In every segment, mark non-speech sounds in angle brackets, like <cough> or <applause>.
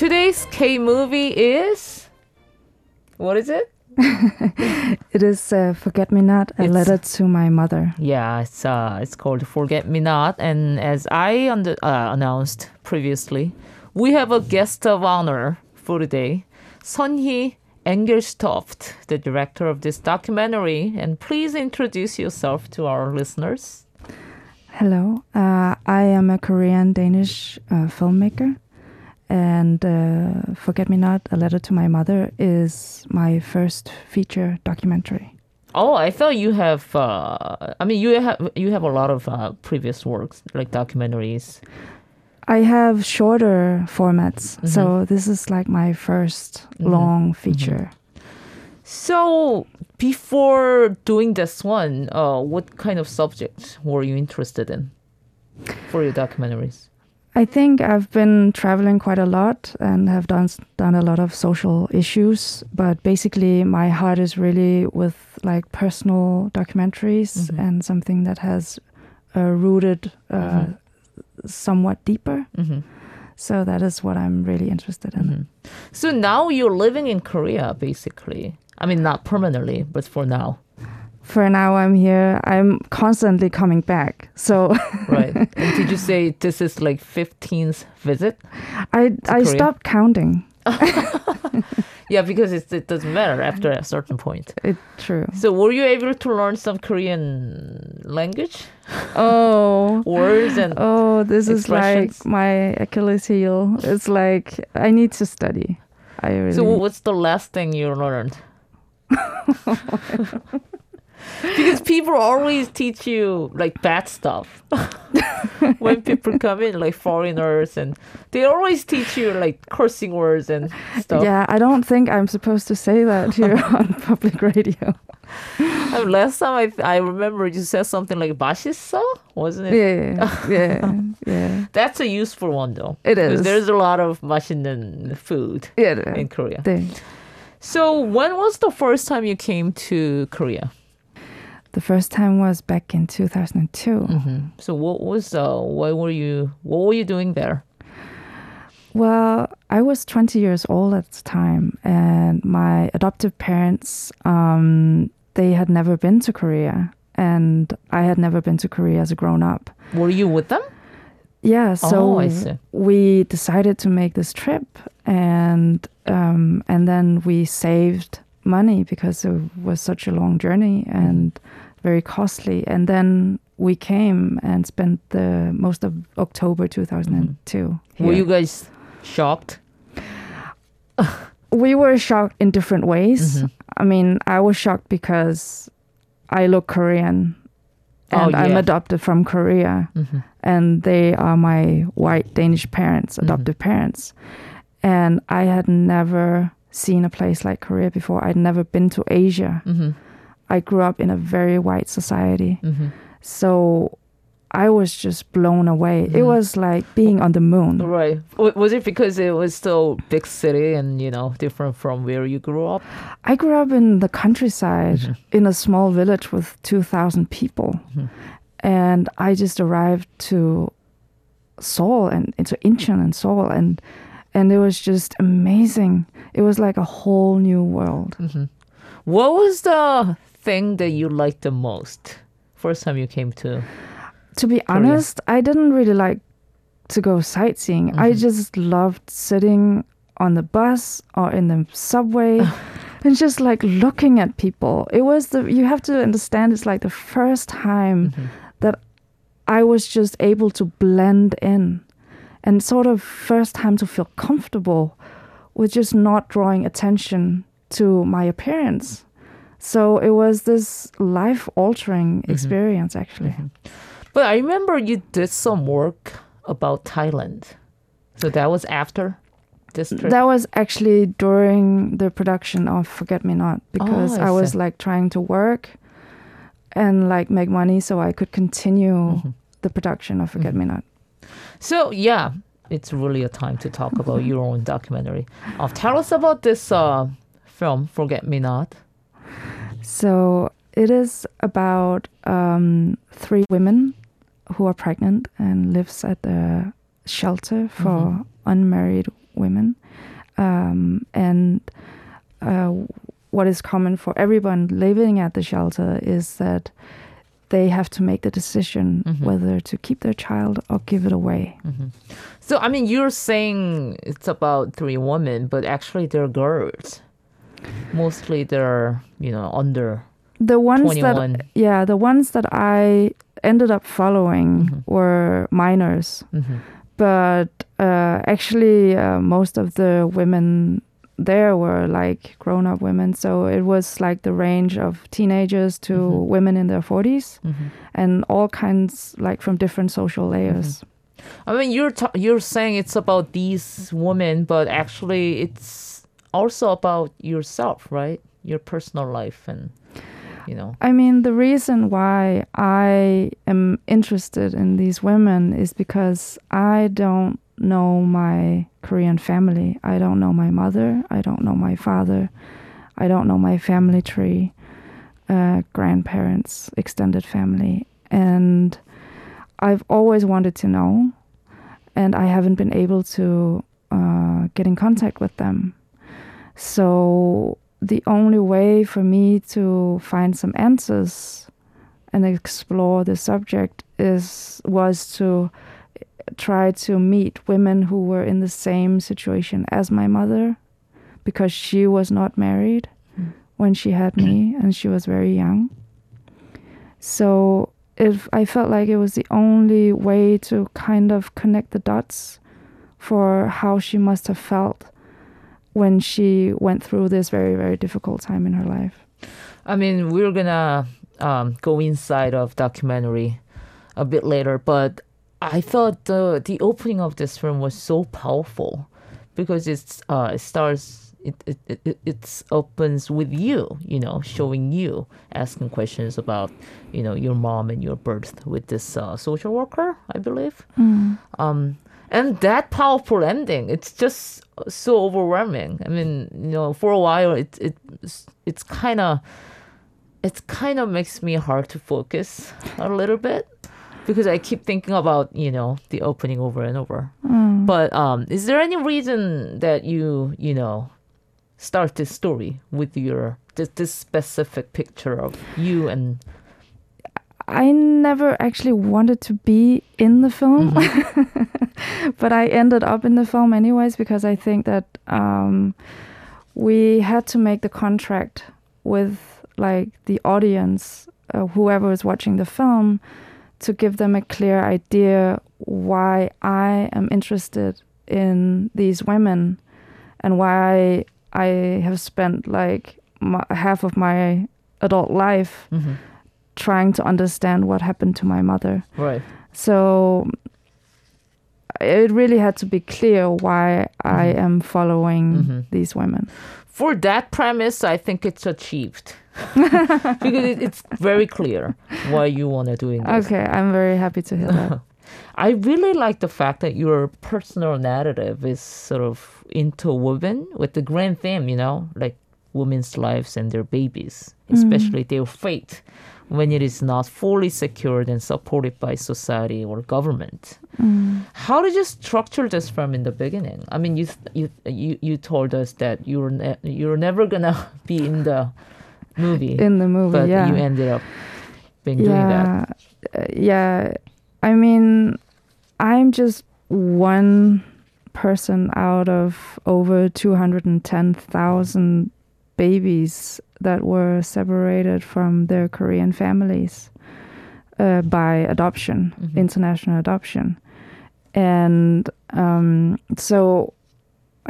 today's K movie is what is it? <laughs> It is uh, Forget Me Not, a It's- letter to my mother. Yeah, it's uh, it's called Forget Me Not, and as I under, uh, announced previously, we have a guest of honor for today, Sun Hee Engelstoft, the director of this documentary. And please introduce yourself to our listeners. Hello, uh, I am a Korean Danish uh, filmmaker, and uh, Forget Me Not, a letter to my mother is my first feature documentary. Oh, I thought you have. Uh, I mean, you have you have a lot of uh, previous works like documentaries. I have shorter formats, Mm-hmm. so this is like my 1st long feature. So before doing this one, uh, what kind of subject were you interested in for your documentaries? I think I've been traveling quite a lot and have done done a lot of social issues, but basically my heart is really with like personal documentaries and something that has uh, rooted uh, somewhat deeper. Mhm. So that is what I'm really interested in. So now you're living in Korea, basically. I mean, not permanently, but for now, For now, I'm here. I'm constantly coming back. So <laughs> right? and did you say this is like 15th visit? I I Korea? stopped counting. <laughs> Yeah, because it's, it doesn't matter after a certain point. It true. So were you able to learn some Korean language, Oh. <laughs> words, and Oh, this is like my Achilles heel. It's like I need to study. I really. So what's the last thing you learned? because people always teach you like bad stuff <laughs> when people come in, like foreigners, and they always teach you like cursing words and stuff. yeah, I don't think I'm supposed to say that here <laughs> on public radio. Uh, last time I I remember you said something like "맛있어," wasn't it? Yeah, yeah, <laughs> yeah. That's a useful one though. It 'Cause is. There's a lot of 맛있는 food Yeah, in Korea. the, So when was the first time you came to Korea? The first time was back in 2002. So what was uh what were you what were you doing there? Well, I was 20 years old at the time, and my adoptive parents, um, they had never been to Korea, and I had never been to Korea as a grown up. Were you with them? Yeah, so Oh, we decided to make this trip, and um, and then we saved money because it was such a long journey and very costly. And then we came and spent the most of October 2002. Were you guys shocked? we were shocked in different ways. Mm-hmm. I mean, I was shocked because I look Korean and Oh, I'm adopted from Korea, Mhm. and they are my white Danish parents, Mm-hmm. adoptive parents. And I had never seen a place like Korea before. I'd never been to Asia. I grew up in a very white society. Mhm. So I was just blown away. Mm-hmm. It was like being on the moon. Right. W- Was it because it was still big city and you know different from where you grew up? I grew up in the countryside Mm-hmm. in a small village with 2,000 people. And I just arrived to Seoul and into Incheon and Seoul and and it was just amazing. It was like a whole new world. What was the thing that you liked the most first time you came to? To be honest, I didn't really like to go sightseeing. I mm-hmm. just loved sitting on the bus or in the subway <laughs> and just like looking at people. It was the you have to understand it's like the first time mm-hmm. that I was just able to blend in and sort of first time to feel comfortable with just not drawing attention to my appearance. So it was this life altering experience actually. But I remember you did some work about Thailand. So that was after this trip. That was actually during the production of Forget Me Not because Oh, I I, was like trying to work and like make money so I could continue Mm-hmm. the production of Forget Me Not. So yeah, it's really a time to talk about your own documentary. Uh, tell us about this uh, film, Forget Me Not. So it is about um, three women who are pregnant and lives at a shelter for unmarried women, um, and uh, what is common for everyone living at the shelter is that they have to make the decision Mhm. whether to keep their child or give it away. So I mean, you're saying it's about three women, but actually they're girls. Mostly they're you know under The ones 21. that yeah, the ones that I ended up following Mhm. were minors, Mhm. but uh, actually uh, most of the women there were like grown-up women, so it was like the range of teenagers to Mhm. women in their 40s Mhm. and all kinds like from different social layers. I mean, you're t- you're saying it's about these women, but actually it's also about yourself, right? Your personal life and you know. I mean, the reason why I am interested in these women is because I don't know my Korean family. I don't know my mother. I don't know my father. I don't know my family tree, uh, grandparents, extended family. And I've always wanted to know, and I haven't been able to uh, get in contact with them. So the only way for me to find some answers and explore the subject is was to try to meet women who were in the same situation as my mother because she was not married Mm. when she had me <clears throat> and she was very young so if i felt like it was the only way to kind of connect the dots for how she must have felt when she went through this very very difficult time in her life I mean, we're gonna um, go inside of documentary a bit later, but I thought the the opening of this film was so powerful because it's uh, it starts it, it, it it opens with you, you know, showing you asking questions about you know your mom and your birth with this uh, social worker, I believe. Um, and that powerful ending, it's just so overwhelming. I mean, you know, for a while, it it it's kind of it kind of makes me hard to focus a little bit because I keep thinking about you know the opening over and over. But um, is there any reason that you you know start this story with your this, this specific picture of you and I never actually wanted to be in the film, <laughs> but I ended up in the film anyways because I think that um, we had to make the contract with like the audience, uh, whoever is watching the film, to give them a clear idea why I am interested in these women and why I have spent like my, half of my adult life Mhm. Trying to understand what happened to my mother. right. So it really had to be clear why I am following Mhm. these women. for that premise, I think it's achieved <laughs> because it, it's very clear why you want to do this. Okay, I'm very happy to hear that. <laughs> I really like the fact that your personal narrative is sort of interwoven with the grand theme, you know, like women's lives and their babies, especially their fate when it is not fully secured and supported by society or government. How did you structure this from in the beginning? I mean, you you you, you told us that you're ne- you were never gonna <laughs> be in the movie, In the movie, but yeah. you ended up being doing that. yeah, uh, yeah. I mean, I'm just one person out of over 210,000 babies that were separated from their Korean families uh, by adoption, Mhm. international adoption. And um, so,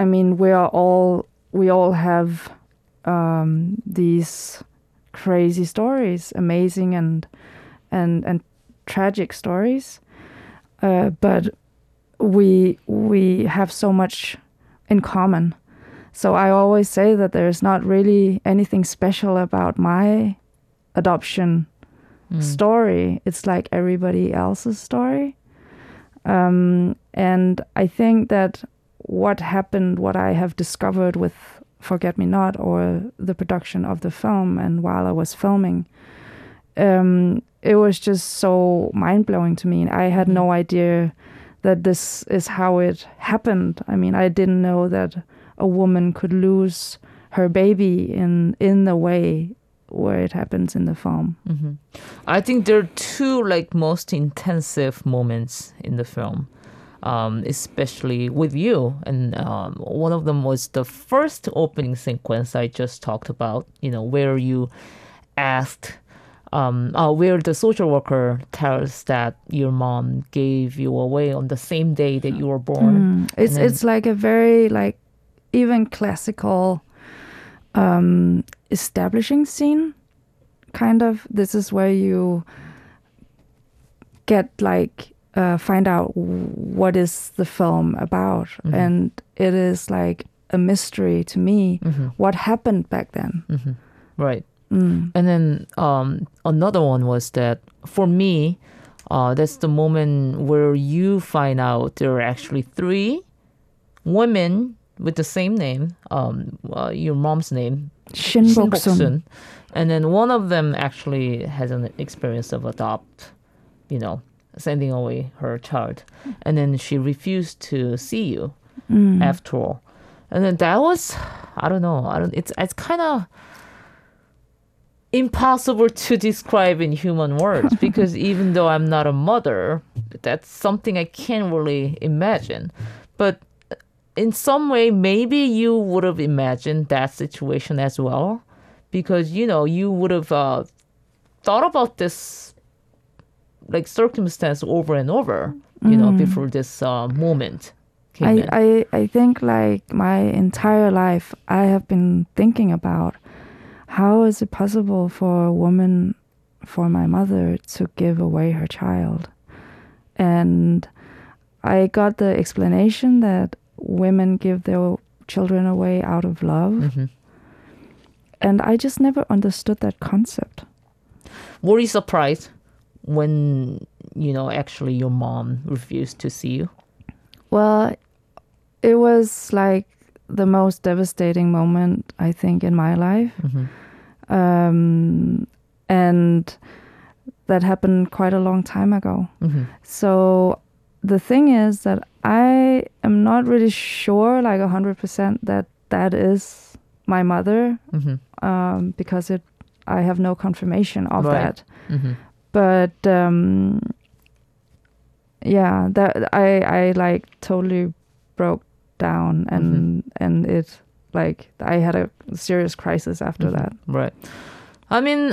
I mean, we are all, we all have um, these crazy stories, amazing and and and tragic stories. Uh, but we we have so much in common. So I always say that there's not really anything special about my adoption Mm. story. It's like everybody else's story. Um, and I think that what happened, what I have discovered with Forget Me Not or the production of the film, and while I was filming, um, it was just so mind blowing to me. I had no idea that this is how it happened. I mean, I didn't know that a woman could lose her baby in in the way where it happens in the film. Mm-hmm. I think there are two like most intensive moments in the film, um, especially with you, and um, one of them was the first opening sequence I just talked about. You know, where you asked. Um, uh, where the social worker tells that your mom gave you away on the same day that you were born. Mm. It's then, it's like a very like even classical um, establishing scene kind of this is where you get like uh, find out what is the film about mm-hmm. and it is like a mystery to me mm-hmm. what happened back then mm-hmm. right mm. and then um, another one was that for me uh, that's the moment where you find out there are actually three women with the same name, um, uh, your mom's name, Shin Bok-sun. And then one of them actually has an experience of adopt, you know, sending away her child. And then she refused to see you mm. after all. And then that was, I don't know, I don't, it's, it's kind of impossible <laughs> to describe in human words <laughs> because even though I'm not a mother, that's something I can't really imagine. But in some way, maybe you would have imagined that situation as well, because you know you would have uh, thought about this like circumstance over and over, you mm. know, before this uh, moment. I, I I think like my entire life, I have been thinking about how is it possible for a woman, for my mother, to give away her child, and I got the explanation that women give their children away out of love. Mm-hmm. And I just never understood that concept. Were you surprised when, you know, actually your mom refused to see you? Well, it was like the most devastating moment, I think, in my life. Mm-hmm. Um, and that happened quite a long time ago. Mm-hmm. So the thing is that I am not really sure, like hundred percent, that that is my mother, mm-hmm. um, because it I have no confirmation of right. that. Mm-hmm. But um, yeah, that I I like totally broke down, and mm-hmm. and it like I had a serious crisis after mm-hmm. that. Right. I mean,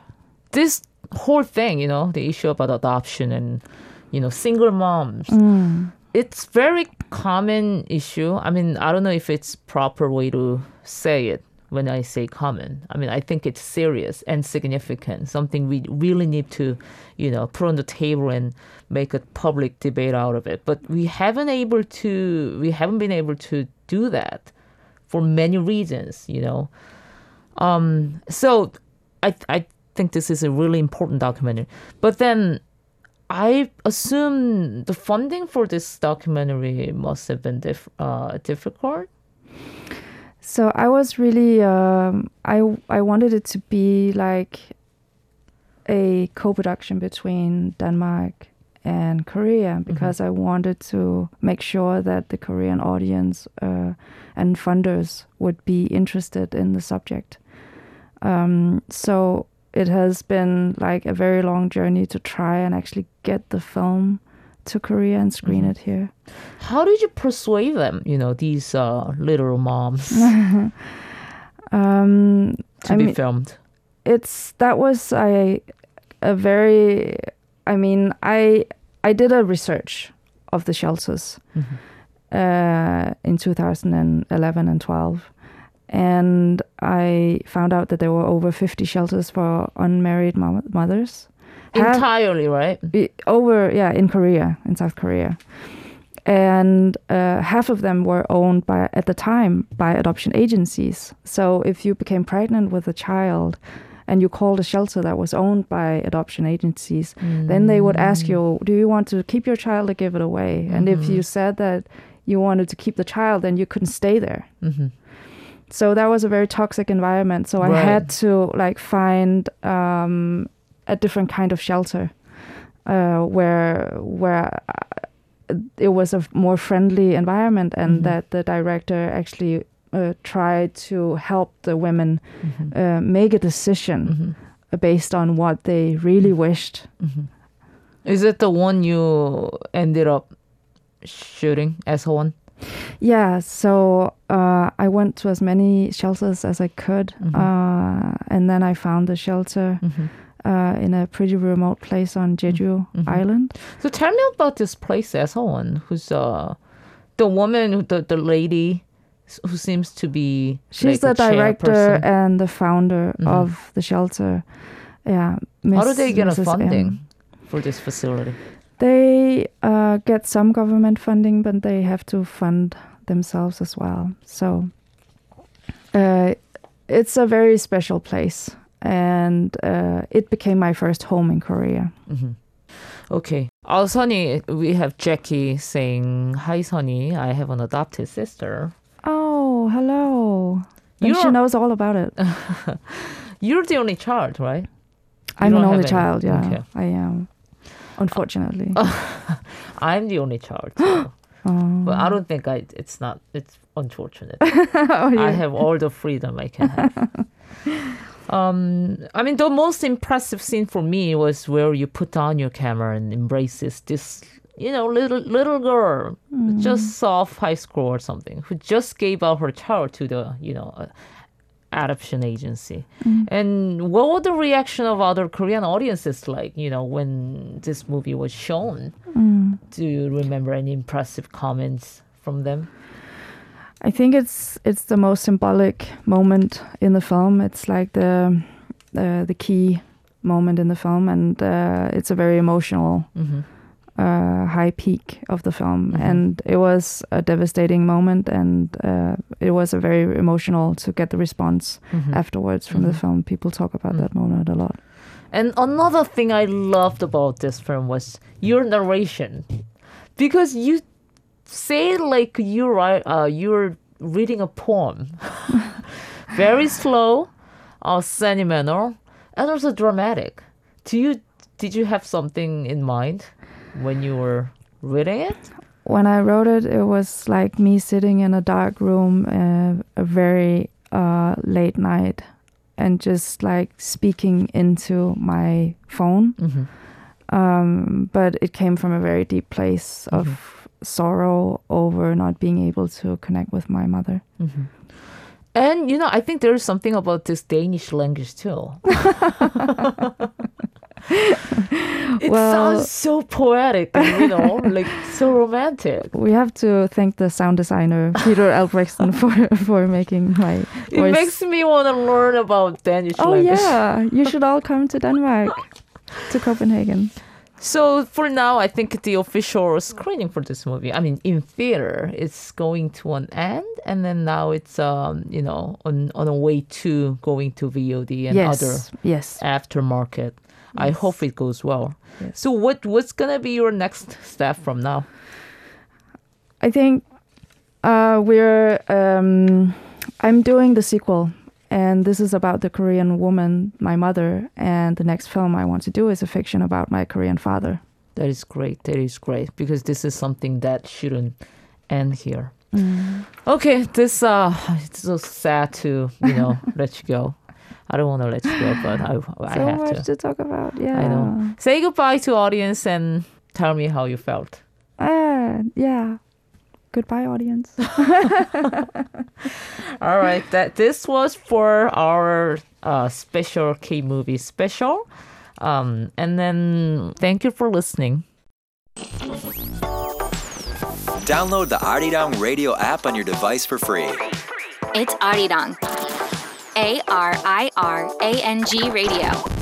<sighs> this whole thing, you know, the issue about adoption and you know, single moms. Mm. It's very common issue. I mean, I don't know if it's proper way to say it when I say common. I mean, I think it's serious and significant, something we really need to, you know, put on the table and make a public debate out of it. But we haven't able to, we haven't been able to do that for many reasons, you know. Um, so I, I think this is a really important documentary. But then I assume the funding for this documentary must have been uh, difficult. So I was really um, I I wanted it to be like a co-production between Denmark and Korea mm-hmm. because mm-hmm. I wanted to make sure that the Korean audience uh, and funders would be interested in the subject. Um, so it has been like a very long journey to try and actually get the film to Korea and screen mm-hmm. it here. How did you persuade them? You know these uh, literal moms <laughs> um, to I be mean, filmed. It's that was a a very. I mean, I I did a research of the shelters mm-hmm. uh, in 2011 and 12 and I found out that there were over 50 shelters for unmarried mo- mothers. Entirely, right? Over, yeah, in Korea, in South Korea. And uh, half of them were owned by, at the time, by adoption agencies. So if you became pregnant with a child, and you called a shelter that was owned by adoption agencies, mm. then they would ask you, Do you want to keep your child or give it away? Mm-hmm. And if mm-hmm. you said that you wanted to keep the child, then you couldn't stay there. Mm-hmm so that was a very toxic environment so right. i had to like find um, a different kind of shelter uh, where where uh, it was a more friendly environment, and Mhm. that the director actually uh, tried to help the women Mhm. uh, make a decision Mhm. based on what they really wished. Mhm. Is it the one you ended up shooting as one? Yeah, so uh, I went to as many shelters as I could, Mhm. uh, and then I found a shelter Mhm. uh, in a pretty remote place on Jeju Mhm. Island. So tell me about this place as one who's uh the woman the the lady who seems to be She's like the director and the founder Mhm. of the shelter. Yeah. How do they get a Mrs. M. funding for this facility? They uh, get some government funding, but they have to fund themselves as well. So uh, it's a very special place, and uh, it became my first home in Korea. hmm Okay. Oh, Sunny, we have Jackie saying, "Hi, Sunny. I have an adopted sister. Oh, hello. And she knows all about it. <laughs> You're the only child, right? I'm an only child. Yeah, Okay. I am. Unfortunately. <laughs> I'm the only child. So. <gasps> Oh. but I don't think I. It's not. It's unfortunate. <laughs> Oh, I have all the freedom I can have. <laughs> um, I mean, the most impressive scene for me was where you put on your camera and embraces this, you know, little little girl, Mm. just off high school or something, who just gave up her child to the, you know, uh, adoption agency. Mm. And what were the reaction of other Korean audiences like, you know, when this movie was shown? Mm. Do you remember any impressive comments from them? I think it's it's the most symbolic moment in the film. It's like the uh, the key moment in the film, and uh, it's a very emotional hmm uh, high peak of the film. Mhm. And it was a devastating moment, and uh, it was a very emotional to get the response hmm afterwards from the Mhm. film. People talk about that moment a lot. And another thing I loved about this film was your narration, because you say like you're ri- uh, you're reading a poem, <laughs> very slow, uh, sentimental, and also dramatic. Do you did you have something in mind when you were reading it? when I wrote it, it was like me sitting in a dark room, uh, a very uh, late night, and just like speaking into my phone. Mm-hmm. Um, but it came from a very deep place of sorrow over not being able to connect with my mother. Mm-hmm. And you know, I think there is something about this Danish language too. <laughs> <laughs> <laughs> it Well- sounds so poetic, and, you know, like so romantic. <laughs> We have to thank the sound designer Peter <laughs> Albrechtsen for for making my It voice. makes me want to learn about Danish oh language. yeah, you should all come to Denmark, to Copenhagen. So for now, I think the official screening for this movie, I mean, in theater, it's going to an end, and then now it's um, you know, on on a way to going to VOD and yes, other yes. aftermarket. I hope it goes well. Yes. So what what's gonna be your next step from now? I think uh, we're. Um, I'm doing the sequel, and this is about the Korean woman, my mother. And the next film I want to do is a fiction about my Korean father. That is great. That is great because this is something that shouldn't end here. Okay, this uh, it's so sad to you know <laughs> let you go. I don't want to let you go, but I I so have much to. to. talk about. Yeah. I know. Say goodbye to audience and tell me how you felt. Uh, yeah. Goodbye, audience. <laughs> <laughs> All right, that this was for our uh, special K movie special. Um, and then thank you for listening. Download the Arirang Radio app on your device for free. It's Arirang. A R I R A N G Radio.